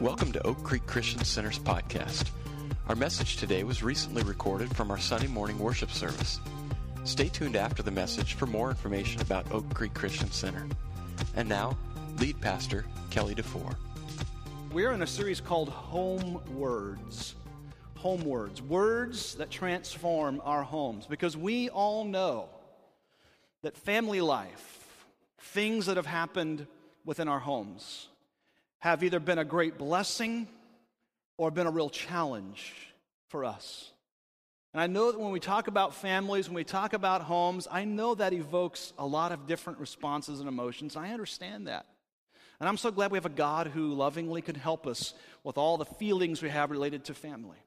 Welcome to Oak Creek Christian Center's podcast. Our message today was recently recorded from our Sunday morning worship service. Stay tuned after the message for more information about Oak Creek Christian Center. And now, lead pastor Kelly DeFore. We're in a series called Home Words. Home Words. Words that transform our homes. Because we all know that family life, things that have happened within our homes, have either been a great blessing or been a real challenge for us. And I know that when we talk about families, when we talk about homes, I know that evokes a lot of different responses and emotions. I understand that. And I'm so glad we have a God who lovingly can help us with all the feelings we have related to family.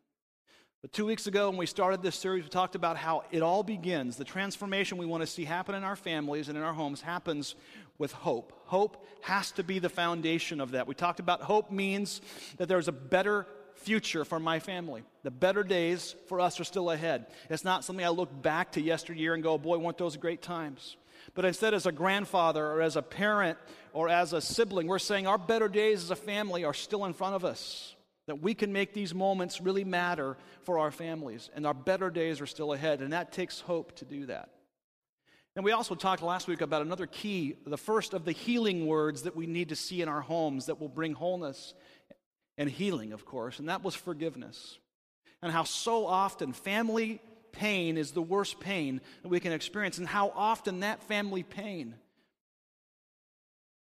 But two weeks ago, when we started this series, we talked about how it all begins. The transformation we want to see happen in our families and in our homes happens with hope. Hope has to be the foundation of that. We talked about hope means that there's a better future for my family. The better days for us are still ahead. It's not something I look back to yesteryear and go, boy, weren't those great times. But instead, as a grandfather or as a parent or as a sibling, we're saying our better days as a family are still in front of us. That we can make these moments really matter for our families, and our better days are still ahead, and that takes hope to do that. And we also talked last week about another key, the first of the healing words that we need to see in our homes that will bring wholeness and healing, of course, and that was forgiveness. And how so often family pain is the worst pain that we can experience, and how often that family pain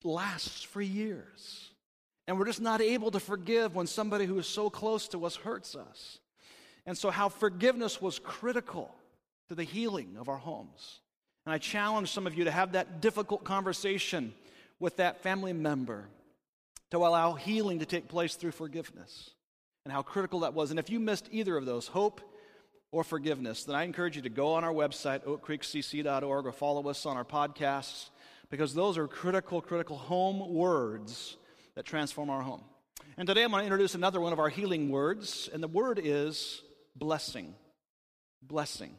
lasts for years. And we're just not able to forgive when somebody who is so close to us hurts us. And so, how forgiveness was critical to the healing of our homes. And I challenge some of you to have that difficult conversation with that family member to allow healing to take place through forgiveness and how critical that was. And if you missed either of those, hope or forgiveness, then I encourage you to go on our website, oakcreekcc.org, or follow us on our podcasts because those are critical, critical home words that transform our home. And today I'm going to introduce another one of our healing words, and the word is blessing. Blessing.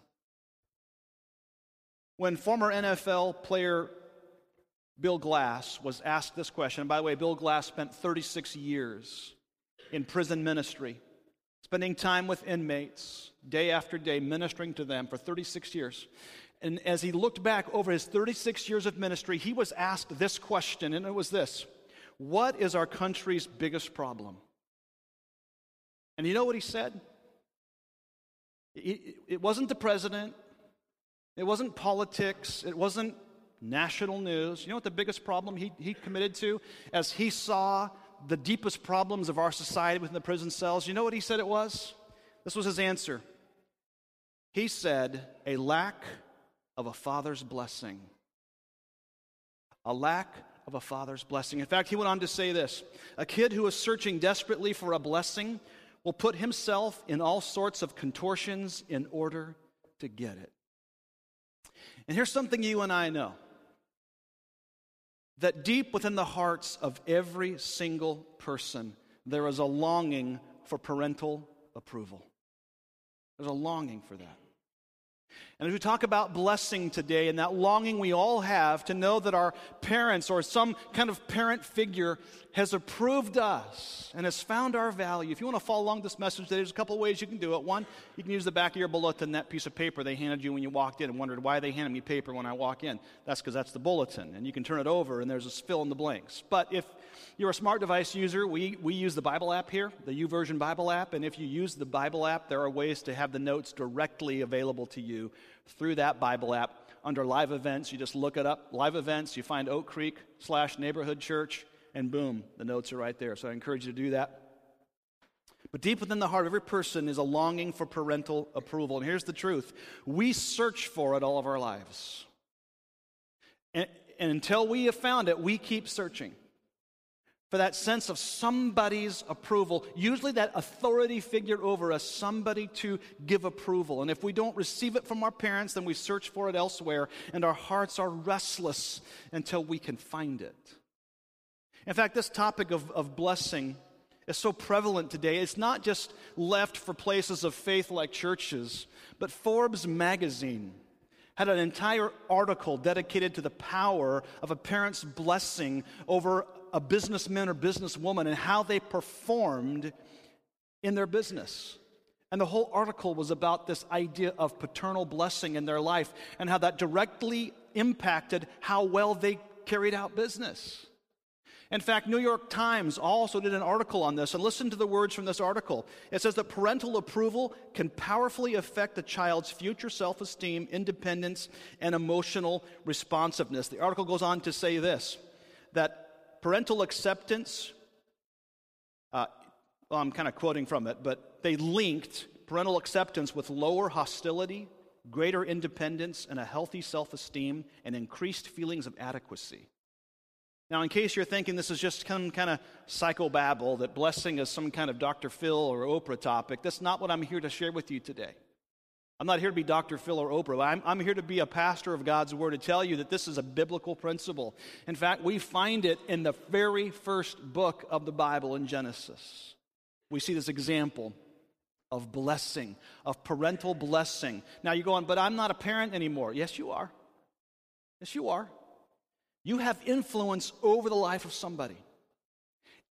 When former NFL player Bill Glass was asked this question, by the way, Bill Glass spent 36 years in prison ministry, spending time with inmates day after day, ministering to them for 36 years. And as he looked back over his 36 years of ministry, he was asked this question, and it was this What is our country's biggest problem? And you know what he said? It wasn't the president, it wasn't politics, it wasn't national news. You know what the biggest problem he, he committed to as he saw the deepest problems of our society within the prison cells? You know what he said it was? This was his answer. He said, a lack of a father's blessing. A lack of a father's blessing. In fact, he went on to say this A kid who is searching desperately for a blessing will put himself in all sorts of contortions in order to get it. And here's something you and I know that deep within the hearts of every single person, there is a longing for parental approval. There's a longing for that. And as we talk about blessing today and that longing we all have to know that our parents or some kind of parent figure has approved us and has found our value. If you want to follow along this message today, there's a couple ways you can do it. One, you can use the back of your bulletin, that piece of paper they handed you when you walked in and wondered why they handed me paper when I walk in. That's because that's the bulletin. And you can turn it over and there's a fill in the blanks. But if you're a smart device user, we, we use the Bible app here, the YouVersion Bible app. And if you use the Bible app, there are ways to have the notes directly available to you through that Bible app. Under live events, you just look it up, live events, you find Oak Creek slash neighborhood church, and boom, the notes are right there. So I encourage you to do that. But deep within the heart of every person is a longing for parental approval. And here's the truth we search for it all of our lives. And, and until we have found it, we keep searching for that sense of somebody's approval, usually that authority figure over us, somebody to give approval. And if we don't receive it from our parents, then we search for it elsewhere, and our hearts are restless until we can find it. In fact, this topic of, of blessing is so prevalent today. It's not just left for places of faith like churches, but Forbes magazine had an entire article dedicated to the power of a parent's blessing over a businessman or businesswoman and how they performed in their business. And the whole article was about this idea of paternal blessing in their life and how that directly impacted how well they carried out business. In fact, New York Times also did an article on this, and listen to the words from this article. It says that parental approval can powerfully affect a child's future self esteem, independence, and emotional responsiveness. The article goes on to say this that parental acceptance, uh, well, I'm kind of quoting from it, but they linked parental acceptance with lower hostility, greater independence, and a healthy self esteem, and increased feelings of adequacy. Now, in case you're thinking this is just some kind of psychobabble, that blessing is some kind of Dr. Phil or Oprah topic, that's not what I'm here to share with you today. I'm not here to be Dr. Phil or Oprah. I'm, I'm, here to be a pastor of God's Word to tell you that this is a biblical principle. In fact, we find it in the very first book of the Bible in Genesis. We see this example of blessing, of parental blessing. Now you're going, but I'm not a parent anymore. Yes, you are. Yes, you are. You have influence over the life of somebody.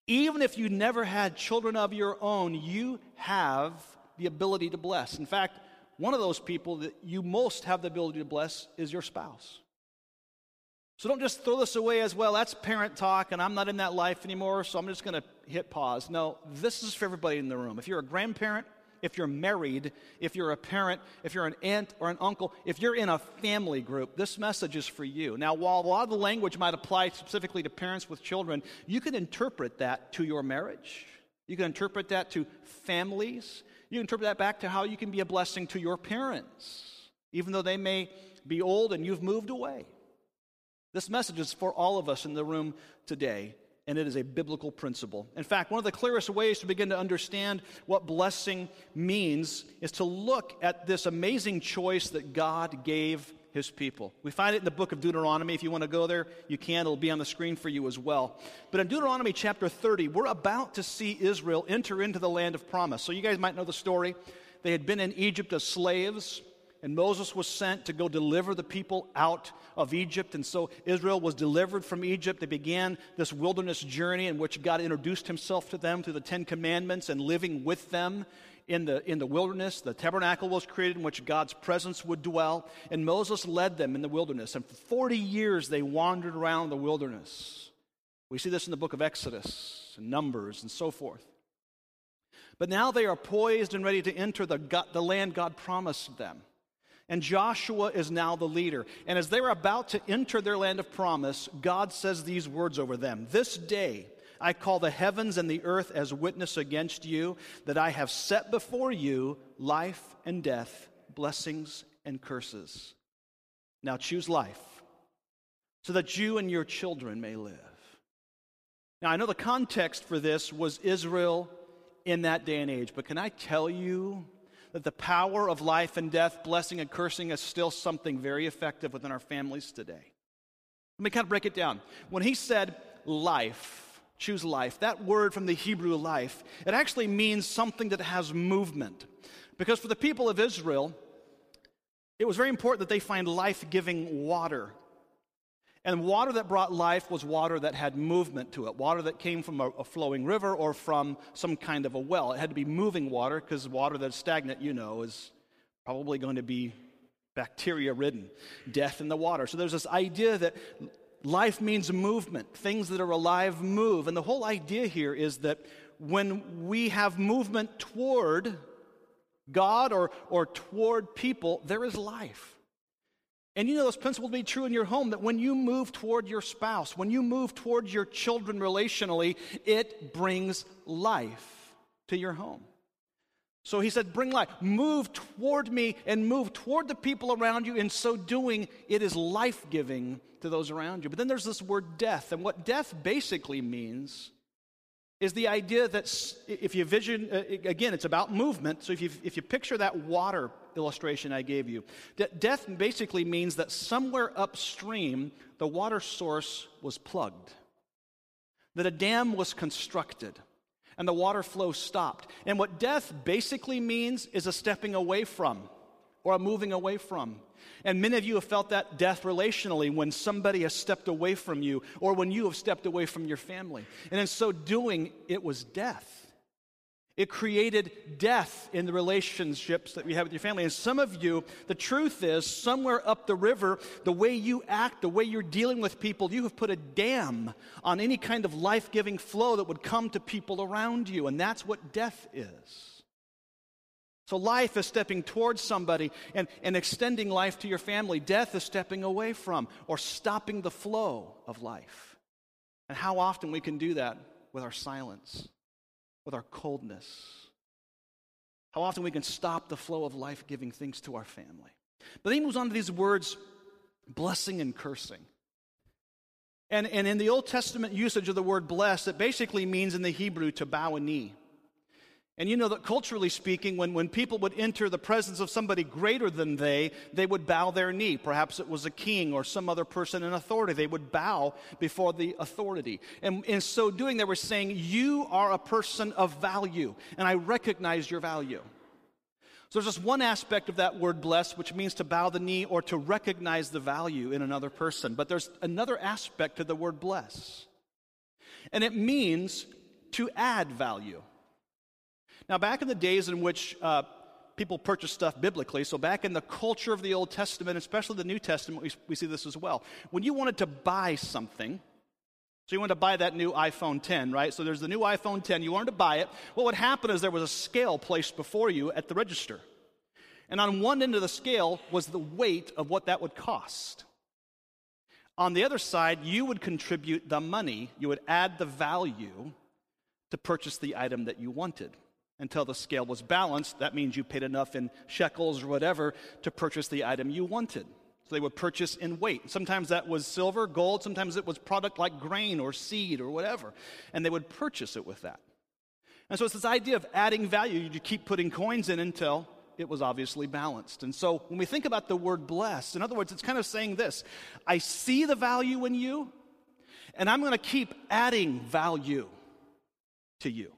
Even if you never had children of your own, you have the ability to bless. In fact, one of those people that you most have the ability to bless is your spouse. So don't just throw this away as well. That's parent talk, and I'm not in that life anymore, so I'm just going to hit pause. No, this is for everybody in the room. If you're a grandparent, if you're married, if you're a parent, if you're an aunt or an uncle, if you're in a family group, this message is for you. Now, while a lot of the language might apply specifically to parents with children, you can interpret that to your marriage. You can interpret that to families. You interpret that back to how you can be a blessing to your parents, even though they may be old and you've moved away. This message is for all of us in the room today and it is a biblical principle. In fact, one of the clearest ways to begin to understand what blessing means is to look at this amazing choice that God gave his people. We find it in the book of Deuteronomy. If you want to go there, you can. It'll be on the screen for you as well. But in Deuteronomy chapter 30, we're about to see Israel enter into the land of promise. So you guys might know the story. They had been in Egypt as slaves. And Moses was sent to go deliver the people out of Egypt. And so Israel was delivered from Egypt. They began this wilderness journey in which God introduced himself to them through the Ten Commandments and living with them in the, in the wilderness. The tabernacle was created in which God's presence would dwell. And Moses led them in the wilderness. And for 40 years they wandered around the wilderness. We see this in the book of Exodus and Numbers and so forth. But now they are poised and ready to enter the, the land God promised them. And Joshua is now the leader. And as they're about to enter their land of promise, God says these words over them This day I call the heavens and the earth as witness against you that I have set before you life and death, blessings and curses. Now choose life so that you and your children may live. Now, I know the context for this was Israel in that day and age, but can I tell you that the power of life and death, blessing and cursing, is still something very effective within our families today. Let me kind of break it down. When he said life, choose life, that word from the Hebrew life, it actually means something that has movement. Because for the people of Israel, it was very important that they find life giving water and water that brought life was water that had movement to it, water that came from a, flowing river or from some kind of a well. It had to be moving water because water that's stagnant, you know, is probably going to be bacteria ridden, death in the water. So there's this idea that life means movement. Things that are alive move. And the whole idea here is that when we have movement toward God or, or toward people, there is life. And you know those principles to be true in your home that when you move toward your spouse, when you move toward your children relationally, it brings life to your home. So he said, Bring life. Move toward me and move toward the people around you. In so doing, it is life giving to those around you. But then there's this word death. And what death basically means is the idea that if you vision, uh, again, it's about movement. So if you, if you picture that water illustration I gave you, that death basically means that somewhere upstream, the water source was plugged, that a dam was constructed, and the water flow stopped. And what death basically means is a stepping away from or a moving away from. And many of you have felt that death relationally when somebody has stepped away from you or when you have stepped away from your family. And in so doing, it was death. It created death in the relationships that you have with your family. And some of you, the truth is, somewhere up the river, the way you act, the way you're dealing with people, you have put a dam on any kind of life giving flow that would come to people around you. And that's what death is. So, life is stepping towards somebody and, and extending life to your family. Death is stepping away from or stopping the flow of life. And how often we can do that with our silence with our coldness. How often we can stop the flow of life giving things to our family. But then he moves on to these words blessing and cursing. And, and in the Old Testament usage of the word bless, it basically means in the Hebrew to bow a knee. And you know that culturally speaking, when, when people would enter the presence of somebody greater than they, they would bow their knee. Perhaps it was a king or some other person in authority. They would bow before the authority. And in so doing, they were saying, You are a person of value, and I recognize your value. So there's just one aspect of that word bless, which means to bow the knee or to recognize the value in another person. But there's another aspect to the word bless, and it means to add value. Now, back in the days in which uh, people purchased stuff biblically, so back in the culture of the Old Testament, especially the New Testament, we, we see this as well. When you wanted to buy something, so you wanted to buy that new iPhone 10, right? So there's the new iPhone 10, you wanted to buy it. What would happen is there was a scale placed before you at the register. And on one end of the scale was the weight of what that would cost. On the other side, you would contribute the money, you would add the value to purchase the item that you wanted until the scale was balanced. That means you paid enough in shekels or whatever to purchase the item you wanted. So they would purchase in weight. Sometimes that was silver, gold, sometimes it was product like grain or seed or whatever. And they would purchase it with that. And so it's this idea of adding value. You keep putting coins in until it was obviously balanced. And so when we think about the word blessed, in other words, it's kind of saying this I see the value in you, and I'm going to keep adding value to you.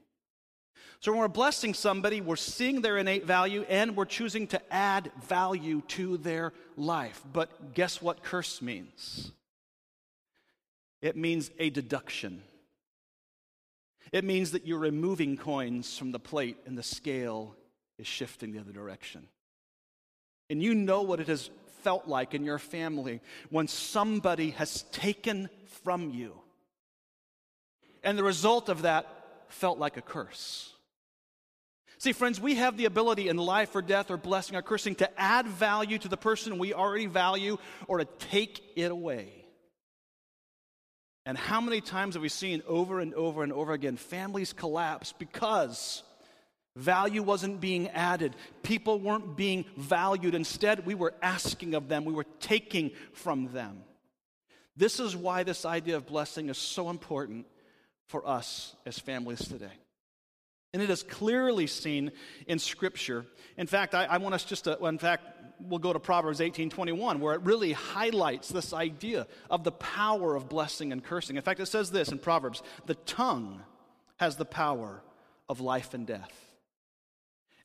So when we're blessing somebody, we're seeing their innate value and we're choosing to add value to their life. But guess what curse means? It means a deduction. It means that you're removing coins from the plate and the scale is shifting the other direction. And you know what it has felt like in your family when somebody has taken from you. And the result of that felt like a curse. See, friends, we have the ability in life or death or blessing or cursing to add value to the person we already value or to take it away. And how many times have we seen over and over and over again families collapse because value wasn't being added? People weren't being valued. Instead, we were asking of them, we were taking from them. This is why this idea of blessing is so important for us as families today. And it is clearly seen in Scripture. In fact, I, I want us just to, in fact, we'll go to Proverbs 18 21, where it really highlights this idea of the power of blessing and cursing. In fact, it says this in Proverbs the tongue has the power of life and death,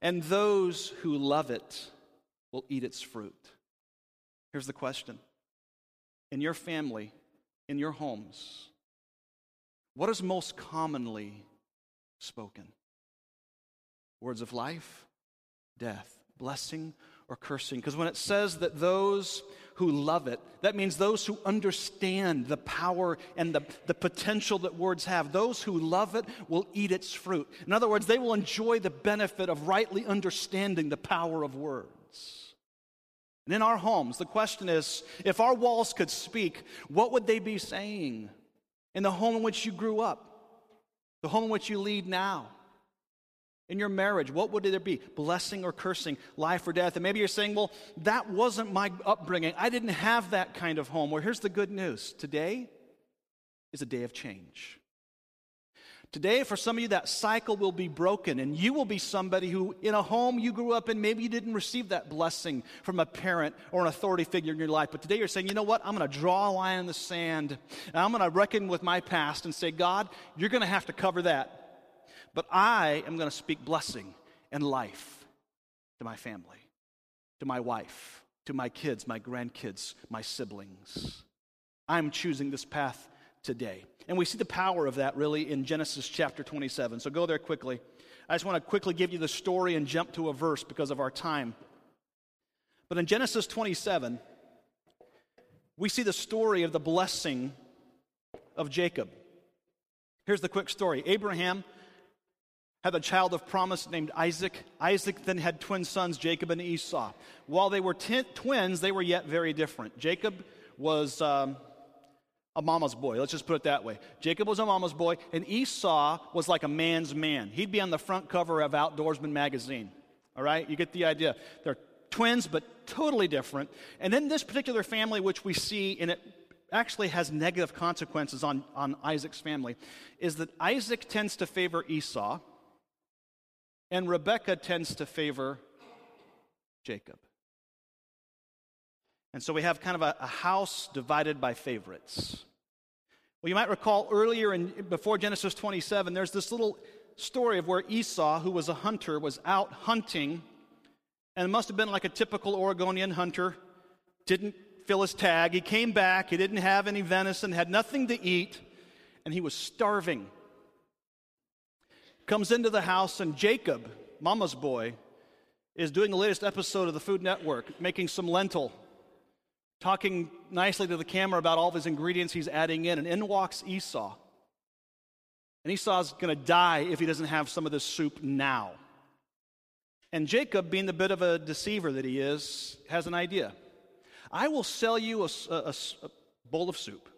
and those who love it will eat its fruit. Here's the question In your family, in your homes, what is most commonly spoken? Words of life, death, blessing, or cursing. Because when it says that those who love it, that means those who understand the power and the, the potential that words have. Those who love it will eat its fruit. In other words, they will enjoy the benefit of rightly understanding the power of words. And in our homes, the question is if our walls could speak, what would they be saying in the home in which you grew up, the home in which you lead now? In your marriage, what would there be? Blessing or cursing, life or death? And maybe you're saying, well, that wasn't my upbringing. I didn't have that kind of home. Well, here's the good news today is a day of change. Today, for some of you, that cycle will be broken, and you will be somebody who, in a home you grew up in, maybe you didn't receive that blessing from a parent or an authority figure in your life. But today you're saying, you know what? I'm going to draw a line in the sand, and I'm going to reckon with my past and say, God, you're going to have to cover that. But I am going to speak blessing and life to my family, to my wife, to my kids, my grandkids, my siblings. I'm choosing this path today. And we see the power of that really in Genesis chapter 27. So go there quickly. I just want to quickly give you the story and jump to a verse because of our time. But in Genesis 27, we see the story of the blessing of Jacob. Here's the quick story Abraham had a child of promise named Isaac. Isaac then had twin sons, Jacob and Esau. While they were t- twins, they were yet very different. Jacob was um, a mama's boy, let's just put it that way. Jacob was a mama's boy, and Esau was like a man's man. He'd be on the front cover of Outdoorsman magazine. All right? You get the idea. They're twins, but totally different. And then this particular family, which we see, and it actually has negative consequences on, on Isaac's family, is that Isaac tends to favor Esau and Rebekah tends to favor Jacob. And so we have kind of a, a house divided by favorites. Well, you might recall earlier in, before Genesis 27, there's this little story of where Esau, who was a hunter, was out hunting, and it must have been like a typical Oregonian hunter, didn't fill his tag. He came back, he didn't have any venison, had nothing to eat, and he was starving comes into the house, and Jacob, mama's boy, is doing the latest episode of the Food Network, making some lentil, talking nicely to the camera about all of his ingredients he's adding in, and in walks Esau. And Esau's going to die if he doesn't have some of this soup now. And Jacob, being the bit of a deceiver that he is, has an idea. I will sell you a, a, a bowl of soup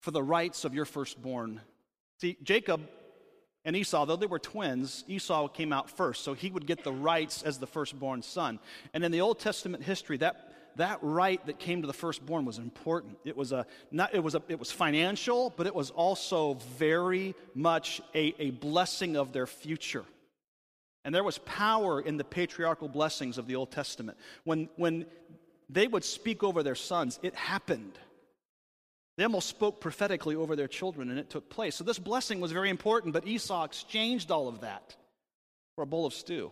for the rights of your firstborn. See, Jacob and Esau, though they were twins, Esau came out first, so he would get the rights as the firstborn son. And in the Old Testament history, that, that right that came to the firstborn was important. It was, a, not, it was, a, it was financial, but it was also very much a, a blessing of their future. And there was power in the patriarchal blessings of the Old Testament. When, when they would speak over their sons, it happened. They almost spoke prophetically over their children, and it took place. So this blessing was very important, but Esau exchanged all of that for a bowl of stew,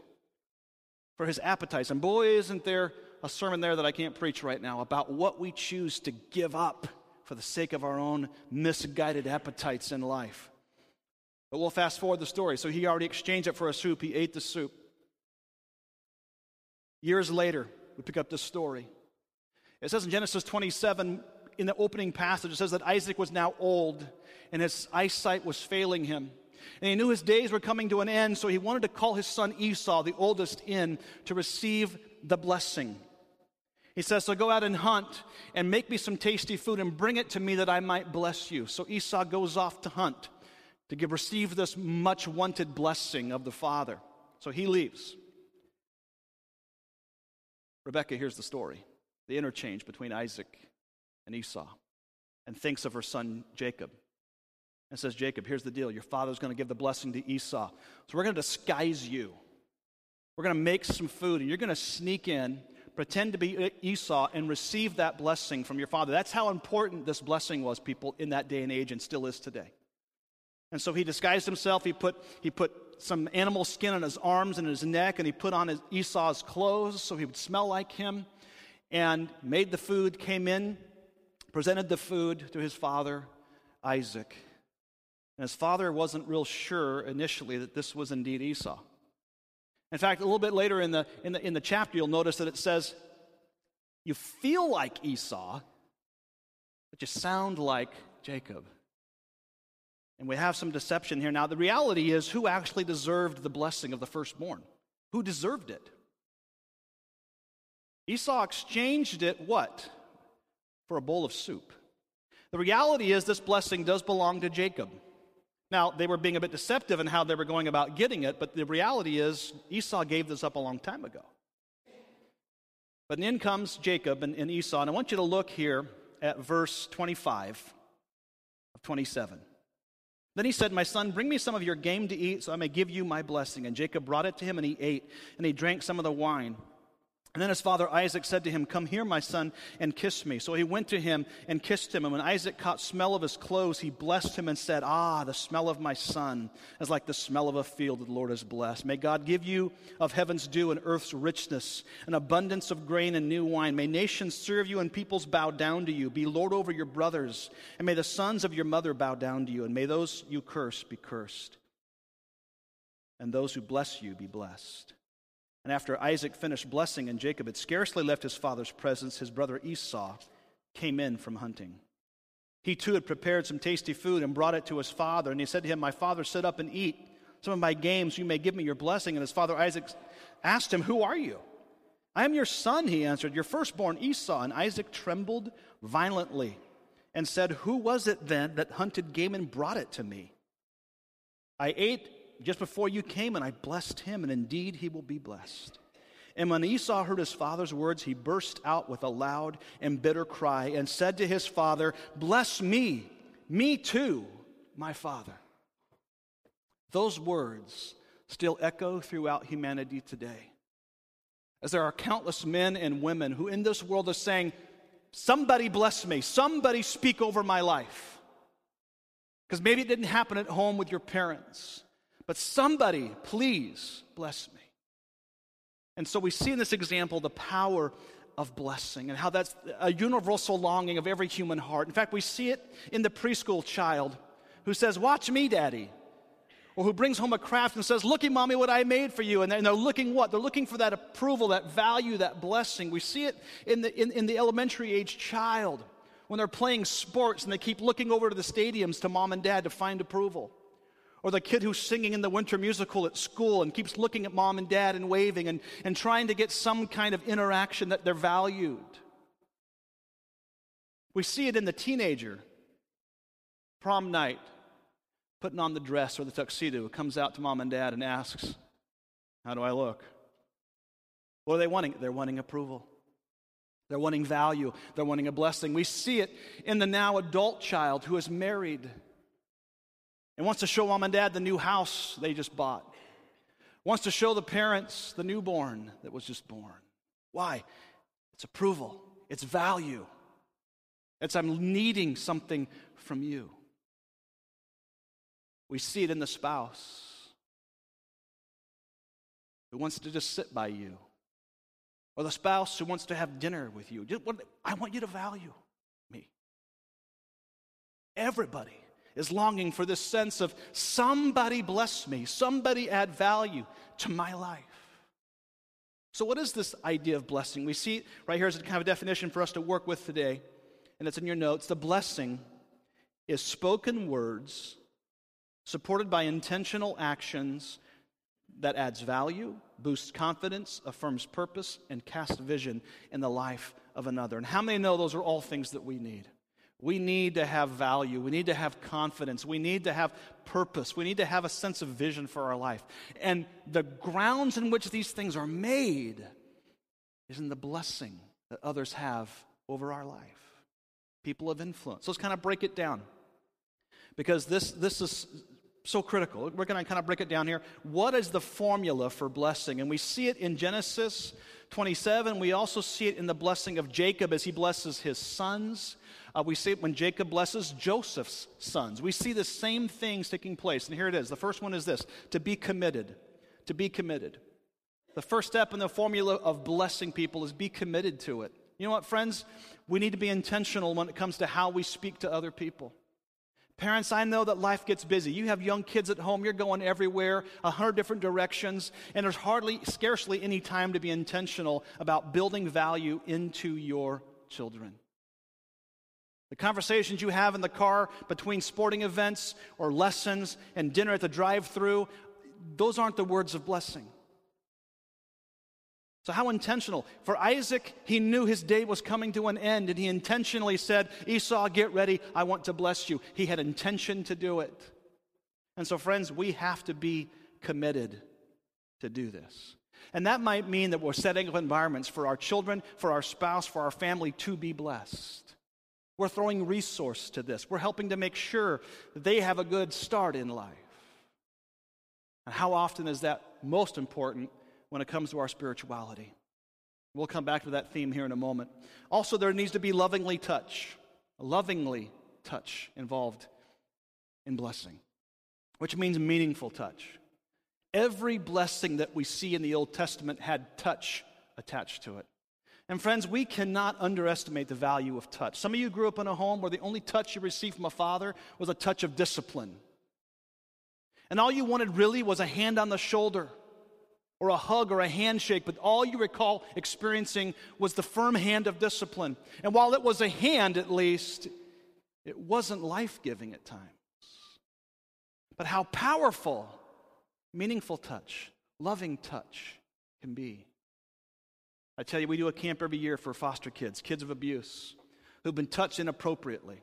for his appetites. And boy, isn't there a sermon there that I can't preach right now about what we choose to give up for the sake of our own misguided appetites in life. But we'll fast forward the story. So he already exchanged it for a soup. He ate the soup. Years later, we pick up this story. It says in Genesis 27 in the opening passage, it says that Isaac was now old and his eyesight was failing him. And he knew his days were coming to an end, so he wanted to call his son Esau, the oldest, in to receive the blessing. He says, So go out and hunt and make me some tasty food and bring it to me that I might bless you. So Esau goes off to hunt to give, receive this much wanted blessing of the father. So he leaves. Rebecca hears the story, the interchange between Isaac and Esau and thinks of her son Jacob and says, Jacob, here's the deal. Your father's going to give the blessing to Esau. So we're going to disguise you. We're going to make some food, and you're going to sneak in, pretend to be Esau, and receive that blessing from your father. That's how important this blessing was, people, in that day and age, and still is today. And so he disguised himself. He put, he put some animal skin on his arms and his neck, and he put on his, Esau's clothes so he would smell like him, and made the food, came in, presented the food to his father, Isaac. And his father wasn't real sure initially that this was indeed Esau. In fact, a little bit later in the, in the, in the chapter, you'll notice that it says, You feel like Esau, but you sound like Jacob. And we have some deception here. Now, the reality is who actually deserved the blessing of the firstborn? Who deserved it? Esau exchanged it what? For a bowl of soup. The reality is, this blessing does belong to Jacob. Now, they were being a bit deceptive in how they were going about getting it, but the reality is, Esau gave this up a long time ago. But in comes Jacob and, and Esau, and I want you to look here at verse 25 of 27. Then he said, My son, bring me some of your game to eat so I may give you my blessing. And Jacob brought it to him, and he ate, and he drank some of the wine. And then his father Isaac said to him, Come here, my son, and kiss me. So he went to him and kissed him. And when Isaac caught smell of his clothes, he blessed him and said, Ah, the smell of my son is like the smell of a field that the Lord has blessed. May God give you of heaven's dew and earth's richness, an abundance of grain and new wine. May nations serve you and peoples bow down to you. Be Lord over your brothers. And may the sons of your mother bow down to you. And may those you curse be cursed. And those who bless you be blessed. And after Isaac finished blessing and Jacob had scarcely left his father's presence, his brother Esau came in from hunting. He too had prepared some tasty food and brought it to his father. And he said to him, My father, sit up and eat some of my games. You may give me your blessing. And his father Isaac asked him, Who are you? I am your son, he answered, your firstborn Esau. And Isaac trembled violently and said, Who was it then that hunted game and brought it to me? I ate just before you came, and I blessed him, and indeed he will be blessed. And when Esau heard his father's words, he burst out with a loud and bitter cry and said to his father, Bless me, me too, my father. Those words still echo throughout humanity today. As there are countless men and women who in this world are saying, Somebody bless me, somebody speak over my life. Because maybe it didn't happen at home with your parents. But somebody, please bless me. And so we see in this example the power of blessing and how that's a universal longing of every human heart. In fact, we see it in the preschool child who says, Watch me, daddy. Or who brings home a craft and says, Looky, mommy, what I made for you. And they're looking what? They're looking for that approval, that value, that blessing. We see it in the, in, in the elementary age child when they're playing sports and they keep looking over to the stadiums to mom and dad to find approval. Or the kid who's singing in the winter musical at school and keeps looking at mom and dad and waving and, and trying to get some kind of interaction that they're valued. We see it in the teenager, prom night, putting on the dress or the tuxedo, comes out to mom and dad and asks, How do I look? What are they wanting? They're wanting approval. They're wanting value. They're wanting a blessing. We see it in the now adult child who is married and wants to show mom and dad the new house they just bought. Wants to show the parents the newborn that was just born. Why? It's approval, it's value. It's I'm needing something from you. We see it in the spouse who wants to just sit by you, or the spouse who wants to have dinner with you. I want you to value me. Everybody is longing for this sense of somebody bless me, somebody add value to my life. So, what is this idea of blessing? We see right here is a kind of definition for us to work with today, and it's in your notes. The blessing is spoken words supported by intentional actions that adds value, boosts confidence, affirms purpose, and casts vision in the life of another. And how many know those are all things that we need? We need to have value. We need to have confidence. We need to have purpose. We need to have a sense of vision for our life. And the grounds in which these things are made is in the blessing that others have over our life. People of influence. Let's kind of break it down because this, this is so critical. We're going to kind of break it down here. What is the formula for blessing? And we see it in Genesis 27. We also see it in the blessing of Jacob as he blesses his sons uh, we see it when Jacob blesses Joseph's sons. We see the same things taking place. And here it is. The first one is this to be committed. To be committed. The first step in the formula of blessing people is be committed to it. You know what, friends? We need to be intentional when it comes to how we speak to other people. Parents, I know that life gets busy. You have young kids at home, you're going everywhere, a hundred different directions, and there's hardly, scarcely any time to be intentional about building value into your children. The conversations you have in the car between sporting events or lessons and dinner at the drive through, those aren't the words of blessing. So, how intentional? For Isaac, he knew his day was coming to an end, and he intentionally said, Esau, get ready. I want to bless you. He had intention to do it. And so, friends, we have to be committed to do this. And that might mean that we're setting up environments for our children, for our spouse, for our family to be blessed. We're throwing resource to this. We're helping to make sure they have a good start in life. And how often is that most important when it comes to our spirituality? We'll come back to that theme here in a moment. Also, there needs to be lovingly touch, lovingly touch involved in blessing, which means meaningful touch. Every blessing that we see in the Old Testament had touch attached to it. And friends, we cannot underestimate the value of touch. Some of you grew up in a home where the only touch you received from a father was a touch of discipline. And all you wanted really was a hand on the shoulder or a hug or a handshake, but all you recall experiencing was the firm hand of discipline. And while it was a hand, at least, it wasn't life giving at times. But how powerful meaningful touch, loving touch can be. I tell you, we do a camp every year for foster kids, kids of abuse, who've been touched inappropriately.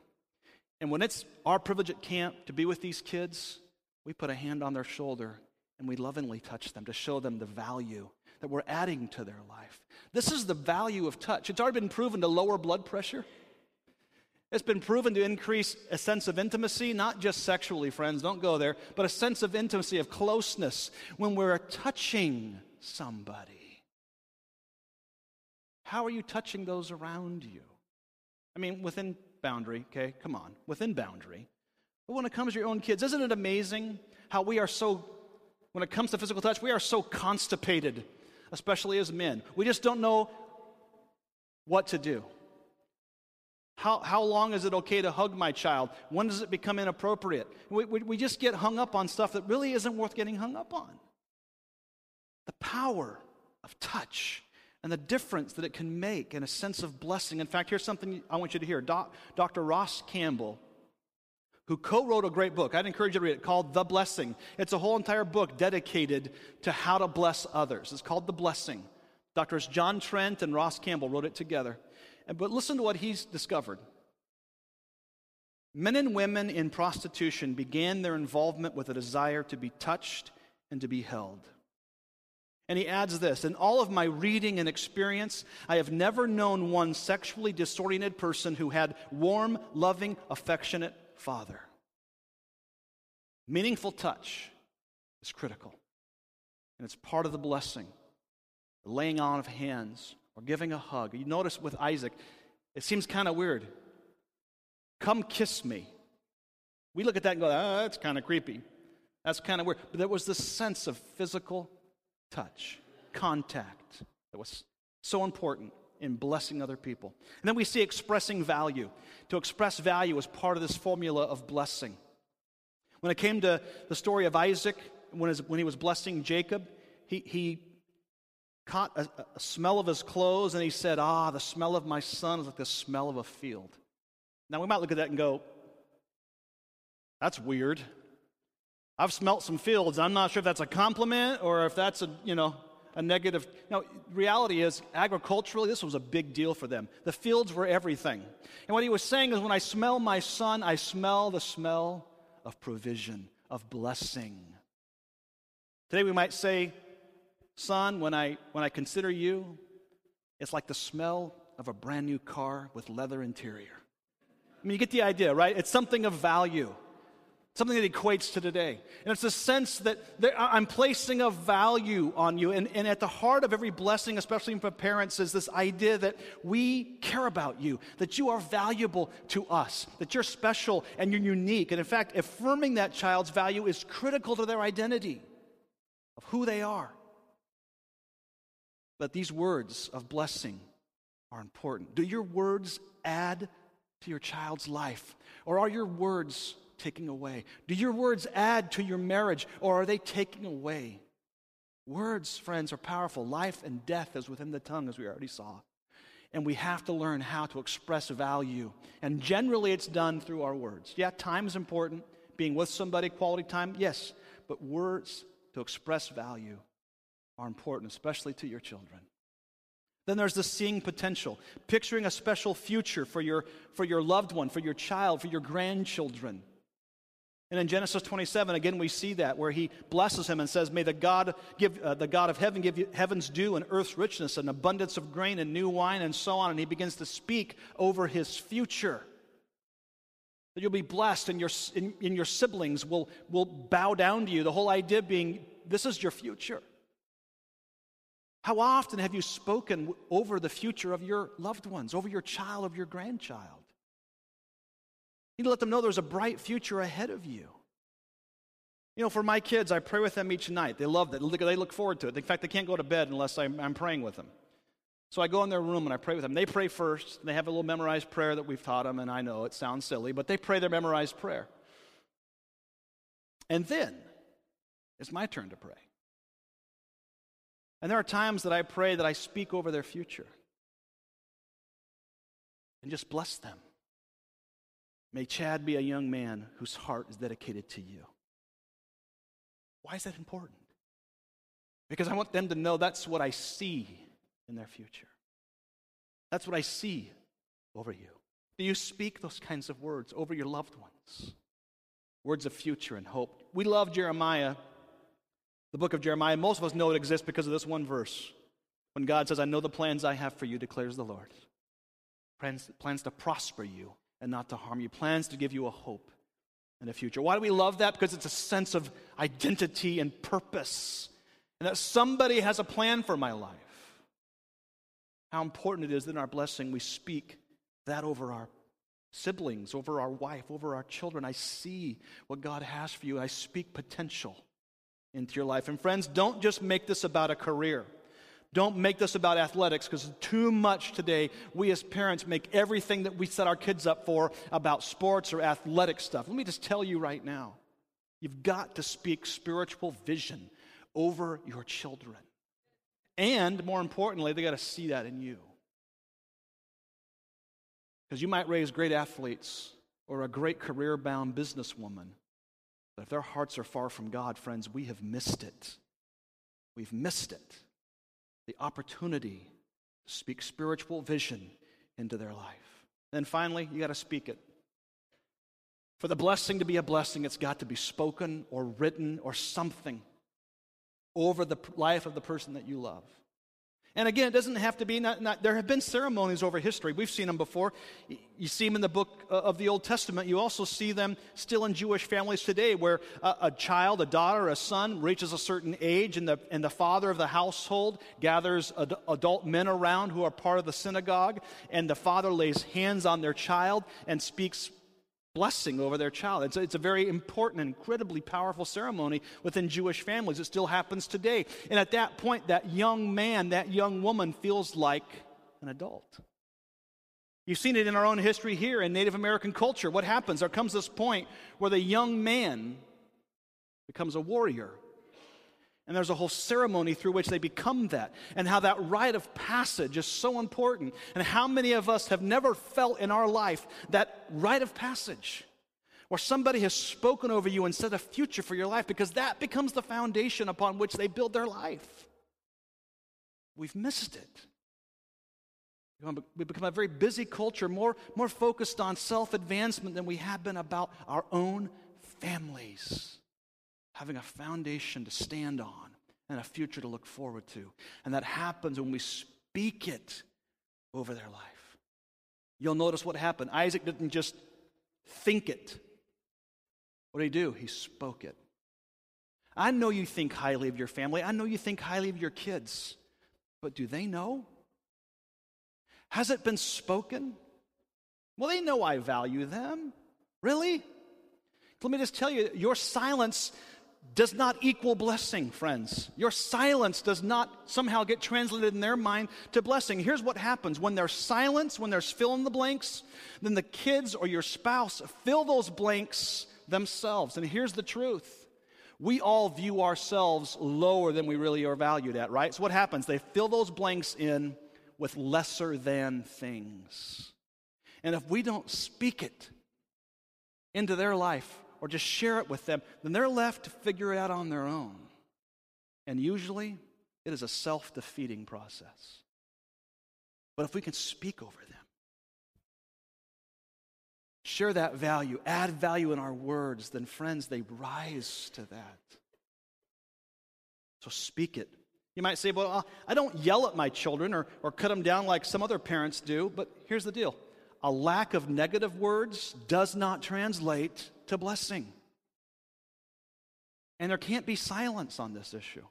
And when it's our privilege at camp to be with these kids, we put a hand on their shoulder and we lovingly touch them to show them the value that we're adding to their life. This is the value of touch. It's already been proven to lower blood pressure. It's been proven to increase a sense of intimacy, not just sexually, friends, don't go there, but a sense of intimacy, of closeness when we're touching somebody. How are you touching those around you? I mean, within boundary, okay? Come on, within boundary. But when it comes to your own kids, isn't it amazing how we are so when it comes to physical touch, we are so constipated, especially as men. We just don't know what to do. How, how long is it okay to hug my child? When does it become inappropriate? We, we, we just get hung up on stuff that really isn't worth getting hung up on. The power of touch and the difference that it can make and a sense of blessing. In fact, here's something I want you to hear. Doc, Dr. Ross Campbell who co wrote a great book. I'd encourage you to read it called The Blessing. It's a whole entire book dedicated to how to bless others. It's called The Blessing. Doctors John Trent and Ross Campbell wrote it together. But listen to what he's discovered. Men and women in prostitution began their involvement with a desire to be touched and to be held. And he adds this In all of my reading and experience, I have never known one sexually disoriented person who had warm, loving, affectionate Father. Meaningful touch is critical, and it's part of the blessing. The laying on of hands or giving a hug. You notice with Isaac, it seems kind of weird. Come kiss me. We look at that and go, oh, that's kind of creepy. That's kind of weird. But there was this sense of physical touch, contact that was so important in blessing other people. And then we see expressing value. To express value is part of this formula of blessing. When it came to the story of Isaac, when, his, when he was blessing Jacob, he, he caught a, a smell of his clothes and he said, Ah, the smell of my son is like the smell of a field. Now we might look at that and go, That's weird. I've smelt some fields. I'm not sure if that's a compliment or if that's a, you know, a negative. Now, reality is, agriculturally, this was a big deal for them. The fields were everything. And what he was saying is, when I smell my son, I smell the smell of provision, of blessing. Today we might say, Son, when I, when I consider you, it's like the smell of a brand new car with leather interior. I mean, you get the idea, right? It's something of value something that equates to today. And it's a sense that I'm placing a value on you. And, and at the heart of every blessing, especially for parents, is this idea that we care about you, that you are valuable to us, that you're special and you're unique. And in fact, affirming that child's value is critical to their identity of who they are. But these words of blessing are important. Do your words add to your child's life? Or are your words taking away? Do your words add to your marriage or are they taking away? Words, friends, are powerful. Life and death is within the tongue, as we already saw. And we have to learn how to express value. And generally, it's done through our words. Yeah, time is important. Being with somebody, quality time, yes. But words to express value are important, especially to your children. Then there's the seeing potential, picturing a special future for your, for your loved one, for your child, for your grandchildren. And in Genesis 27, again, we see that where he blesses him and says, May the God, give, uh, the God of heaven give you heaven's dew and earth's richness, and abundance of grain and new wine, and so on. And he begins to speak over his future. That you'll be blessed, and your, and, and your siblings will, will bow down to you. The whole idea being, this is your future. How often have you spoken over the future of your loved ones, over your child, of your grandchild? You need to let them know there's a bright future ahead of you. You know, for my kids, I pray with them each night. They love that. They look forward to it. In fact, they can't go to bed unless I'm, I'm praying with them. So I go in their room and I pray with them. They pray first. They have a little memorized prayer that we've taught them, and I know it sounds silly, but they pray their memorized prayer. And then it's my turn to pray. And there are times that I pray that I speak over their future and just bless them. May Chad be a young man whose heart is dedicated to you. Why is that important? Because I want them to know that's what I see in their future. That's what I see over you. Do you speak those kinds of words over your loved ones? Words of future and hope. We love Jeremiah, the book of Jeremiah. Most of us know it exists because of this one verse. When God says, I know the plans I have for you, declares the Lord. Plans, plans to prosper you and not to harm you, plans to give you a hope and a future. Why do we love that? Because it's a sense of identity and purpose, and that somebody has a plan for my life. How important it is that in our blessing we speak that over our siblings, over our wife, over our children. I see what God has for you. I speak potential into your life. And friends, don't just make this about a career. Don't make this about athletics because too much today, we as parents make everything that we set our kids up for about sports or athletic stuff. Let me just tell you right now you've got to speak spiritual vision over your children. And more importantly, they got to see that in you. Because you might raise great athletes or a great career bound businesswoman, but if their hearts are far from God, friends, we have missed it. We've missed it the opportunity to speak spiritual vision into their life. Then finally, you got to speak it. For the blessing to be a blessing, it's got to be spoken or written or something over the life of the person that you love. And again, it doesn't have to be, not, not, there have been ceremonies over history. We've seen them before. You see them in the book uh, of the Old Testament. You also see them still in Jewish families today, where a, a child, a daughter, a son reaches a certain age, and the, and the father of the household gathers ad, adult men around who are part of the synagogue, and the father lays hands on their child and speaks blessing over their child. It's a, it's a very important, incredibly powerful ceremony within Jewish families. It still happens today. And at that point, that young man, that young woman feels like an adult. You've seen it in our own history here in Native American culture. What happens? There comes this point where the young man becomes a warrior and there's a whole ceremony through which they become that, and how that rite of passage is so important. And how many of us have never felt in our life that rite of passage where somebody has spoken over you and set a future for your life because that becomes the foundation upon which they build their life. We've missed it. We've become a very busy culture, more, more focused on self advancement than we have been about our own families having a foundation to stand on and a future to look forward to. And that happens when we speak it over their life. You'll notice what happened. Isaac didn't just think it. What did he do? He spoke it. I know you think highly of your family. I know you think highly of your kids. But do they know? Has it been spoken? Well, they know I value them. Really? Let me just tell you, your silence does not equal blessing, friends. Your silence does not somehow get translated in their mind to blessing. Here's what happens when there's silence, when there's fill in the blanks, then the kids or your spouse fill those blanks themselves. And here's the truth we all view ourselves lower than we really are valued at, right? So what happens? They fill those blanks in with lesser than things. And if we don't speak it into their life, or just share it with them, then they're left to figure it out on their own. And usually, it is a self defeating process. But if we can speak over them, share that value, add value in our words, then friends, they rise to that. So speak it. You might say, well, I don't yell at my children or, or cut them down like some other parents do, but here's the deal a lack of negative words does not translate to blessing. And there can't be silence on this issue.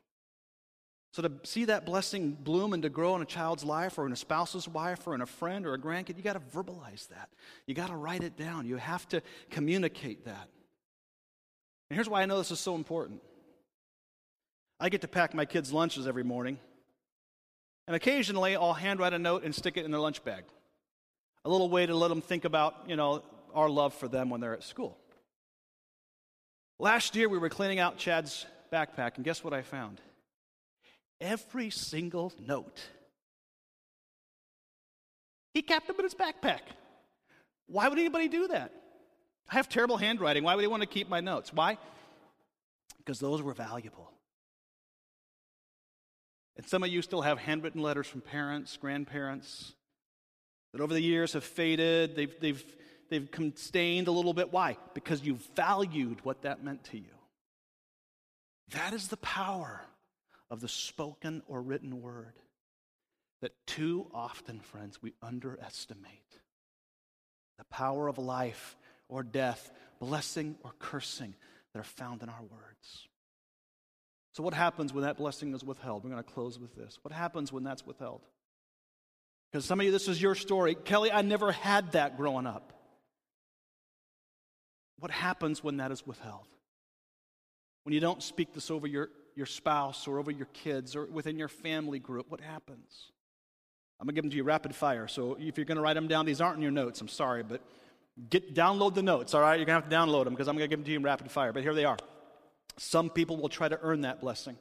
So, to see that blessing bloom and to grow in a child's life or in a spouse's wife or in a friend or a grandkid, you got to verbalize that. You got to write it down. You have to communicate that. And here's why I know this is so important I get to pack my kids' lunches every morning, and occasionally I'll handwrite a note and stick it in their lunch bag. A little way to let them think about, you know, our love for them when they're at school. Last year we were cleaning out Chad's backpack, and guess what I found? every single note. He kept them in his backpack. Why would anybody do that? I have terrible handwriting. Why would he want to keep my notes? Why? Because those were valuable. And some of you still have handwritten letters from parents, grandparents, that over the years have faded. They've, they've, they've stained a little bit. Why? Because you valued what that meant to you. That is the power of the spoken or written word that too often, friends, we underestimate the power of life or death, blessing or cursing that are found in our words. So, what happens when that blessing is withheld? We're going to close with this. What happens when that's withheld? Because some of you, this is your story. Kelly, I never had that growing up. What happens when that is withheld? When you don't speak this over your your spouse or over your kids or within your family group, what happens? I'm going to give them to you rapid fire. So if you're going to write them down, these aren't in your notes. I'm sorry, but get download the notes, all right? You're going to have to download them because I'm going to give them to you in rapid fire. But here they are. Some people will try to earn that blessing.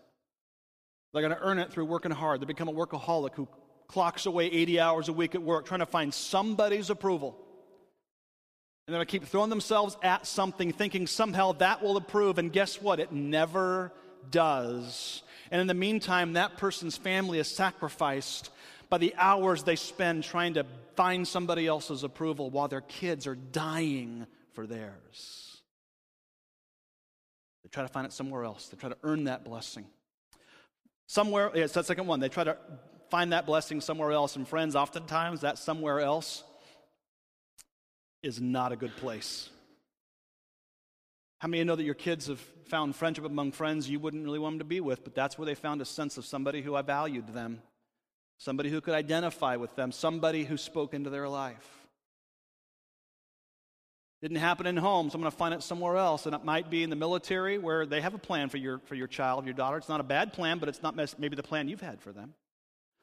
They're going to earn it through working hard. They become a workaholic who clocks away 80 hours a week at work trying to find somebody's approval. And they're going to keep throwing themselves at something, thinking somehow that will approve. And guess what? It never does. And in the meantime, that person's family is sacrificed by the hours they spend trying to find somebody else's approval while their kids are dying for theirs. They try to find it somewhere else, they try to earn that blessing. Somewhere, yeah, it's that second one. They try to find that blessing somewhere else. And friends, oftentimes that somewhere else is not a good place. How many know that your kids have found friendship among friends you wouldn't really want them to be with, but that's where they found a sense of somebody who I valued them, somebody who could identify with them, somebody who spoke into their life. Didn't happen in home, so I'm going to find it somewhere else. And it might be in the military where they have a plan for your, for your child, your daughter. It's not a bad plan, but it's not maybe the plan you've had for them.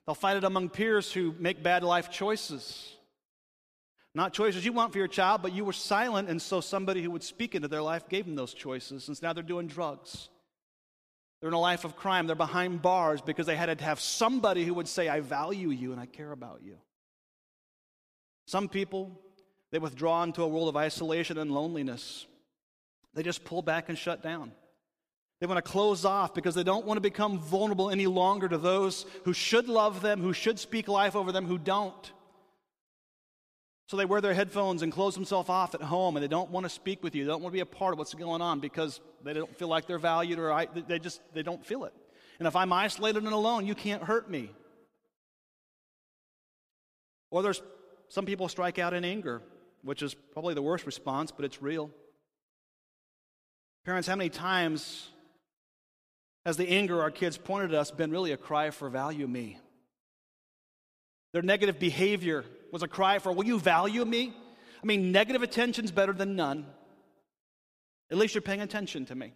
They'll find it among peers who make bad life choices. Not choices you want for your child, but you were silent, and so somebody who would speak into their life gave them those choices. And now they're doing drugs. They're in a life of crime. They're behind bars because they had to have somebody who would say, I value you and I care about you. Some people, they withdraw into a world of isolation and loneliness. They just pull back and shut down. They want to close off because they don't want to become vulnerable any longer to those who should love them, who should speak life over them, who don't. So they wear their headphones and close themselves off at home and they don't want to speak with you. They don't want to be a part of what's going on because they don't feel like they're valued or I, they just they don't feel it. And if I'm isolated and alone, you can't hurt me. Or there's some people strike out in anger, which is probably the worst response, but it's real. Parents, how many times has the anger our kids pointed at us been really a cry for value me? Their negative behavior was a cry for, Will you value me? I mean, negative attention's better than none. At least you're paying attention to me.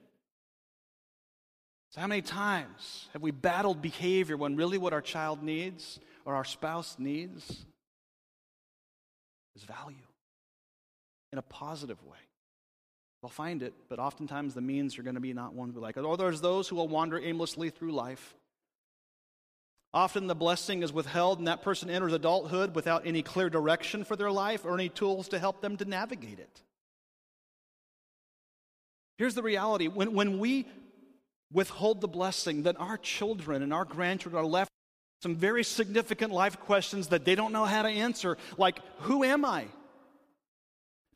So, how many times have we battled behavior when really what our child needs or our spouse needs is value in a positive way? They'll find it, but oftentimes the means are going to be not one we like. Or there's those who will wander aimlessly through life Often the blessing is withheld, and that person enters adulthood without any clear direction for their life or any tools to help them to navigate it. Here's the reality when, when we withhold the blessing, then our children and our grandchildren are left some very significant life questions that they don't know how to answer, like, Who am I?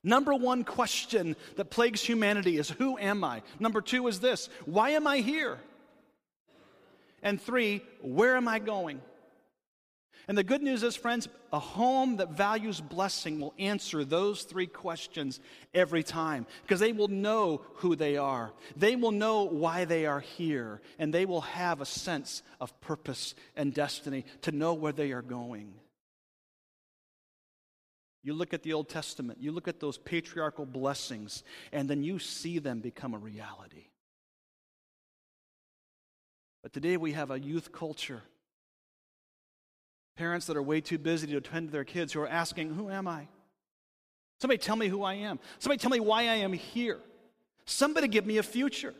Number one question that plagues humanity is Who am I? Number two is this Why am I here? And three, where am I going? And the good news is, friends, a home that values blessing will answer those three questions every time because they will know who they are. They will know why they are here, and they will have a sense of purpose and destiny to know where they are going. You look at the Old Testament, you look at those patriarchal blessings, and then you see them become a reality. But today we have a youth culture Parents that are way too busy to attend to their kids who are asking, Who am I? Somebody tell me who I am. Somebody tell me why I am here. Somebody give me a future.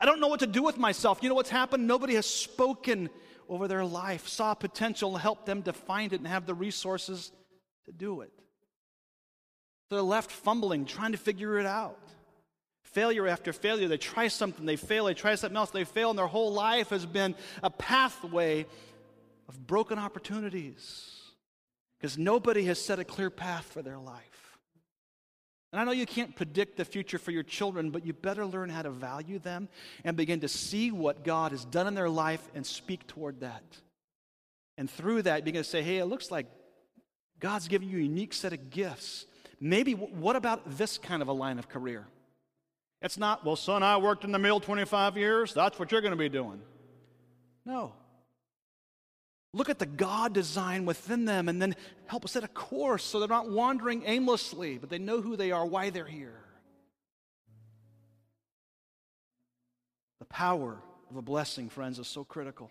I don't know what to do with myself. You know what's happened? Nobody has spoken over their life, saw potential, helped them to find it and have the resources to do it. They're left fumbling, trying to figure it out. Failure after failure, they try something, they fail, they try something else, they fail, and their whole life has been a pathway of broken opportunities because nobody has set a clear path for their life. And I know you can't predict the future for your children, but you better learn how to value them and begin to see what God has done in their life and speak toward that. And through that, begin to say, hey, it looks like God's given you a unique set of gifts. Maybe, what about this kind of a line of career? It's not, well, son, I worked in the mill 25 years. That's what you're going to be doing. No. Look at the God design within them and then help set a course so they're not wandering aimlessly, but they know who they are, why they're here. The power of a blessing, friends, is so critical.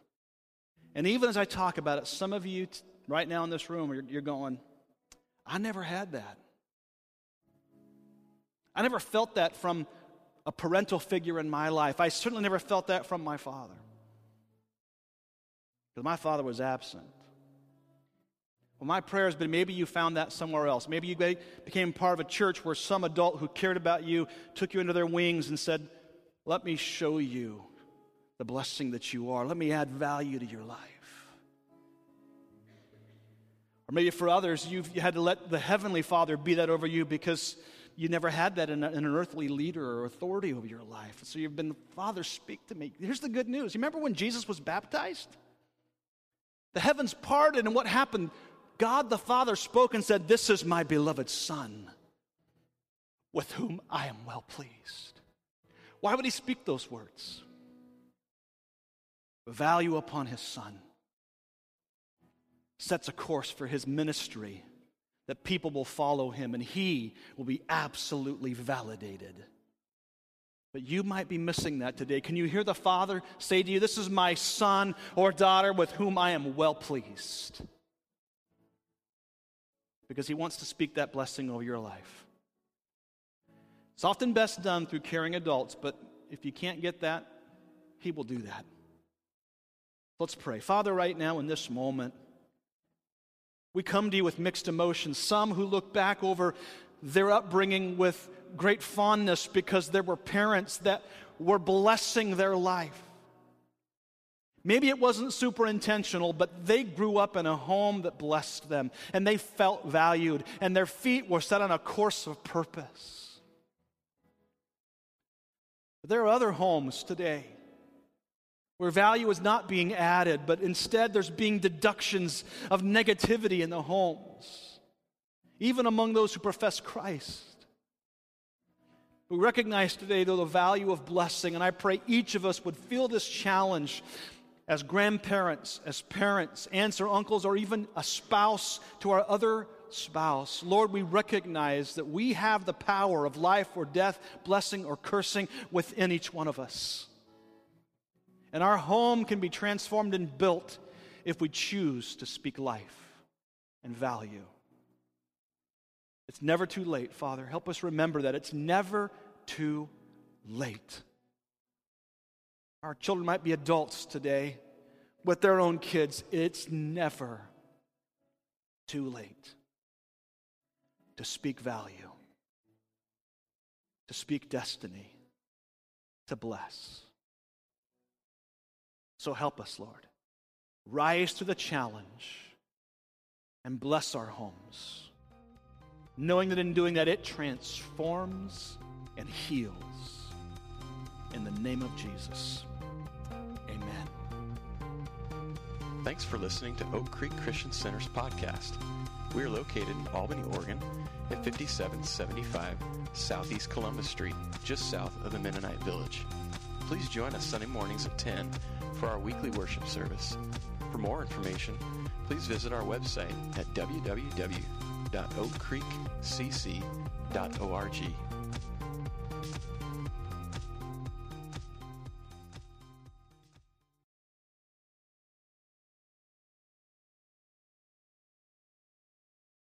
And even as I talk about it, some of you t- right now in this room, you're, you're going, I never had that. I never felt that from a parental figure in my life. I certainly never felt that from my father because my father was absent. Well, my prayer has been maybe you found that somewhere else. Maybe you became part of a church where some adult who cared about you took you under their wings and said, Let me show you the blessing that you are. Let me add value to your life. Or maybe for others, you've you had to let the Heavenly Father be that over you because you never had that in, a, in, an earthly leader or authority over your life. So you've been, Father, speak to me. Here's the good news. You remember when Jesus was baptized? The heavens parted, and what happened? God the Father spoke and said, This is my beloved Son, with whom I am well pleased. Why would he speak those words? Value upon his Son sets a course for his ministry that people will follow him and he will be absolutely validated. But you might be missing that today. Can you hear the Father say to you, This is my son or daughter with whom I am well pleased? Because he wants to speak that blessing over your life. It's often best done through caring adults, but if you can't get that, he will do that. Let's pray. Father, right now in this moment, we come to you with mixed emotions. Some who look back over their upbringing with great fondness because there were parents that were blessing their life. Maybe it wasn't super intentional, but they grew up in a home that blessed them and they felt valued and their feet were set on a course of purpose. But there are other homes today where value is not being added, but instead there's being deductions of negativity in the homes, even among those who profess Christ. We recognize today, though, the value of blessing, and I pray each of us would feel this challenge as grandparents, as parents, aunts or uncles, or even a spouse to our other spouse. Lord, we recognize that we have the power of life or death, blessing or cursing within each one of us. And our home can be transformed and built if we choose to speak life and value. It's never too late, Father. Help us remember that it's never too late. Our children might be adults today with their own kids. It's never too late to speak value, to speak destiny, to bless. So help us, Lord. Rise to the challenge and bless our homes, knowing that in doing that, it transforms and heals. In the name of Jesus, amen. Thanks for listening to Oak Creek Christian Center's podcast. We are located in Albany, Oregon at 5775 Southeast Columbus Street, just south of the Mennonite Village. Please join us Sunday mornings at 10 for our weekly worship service. For more information, please visit our website at www.oakcreekcc.org.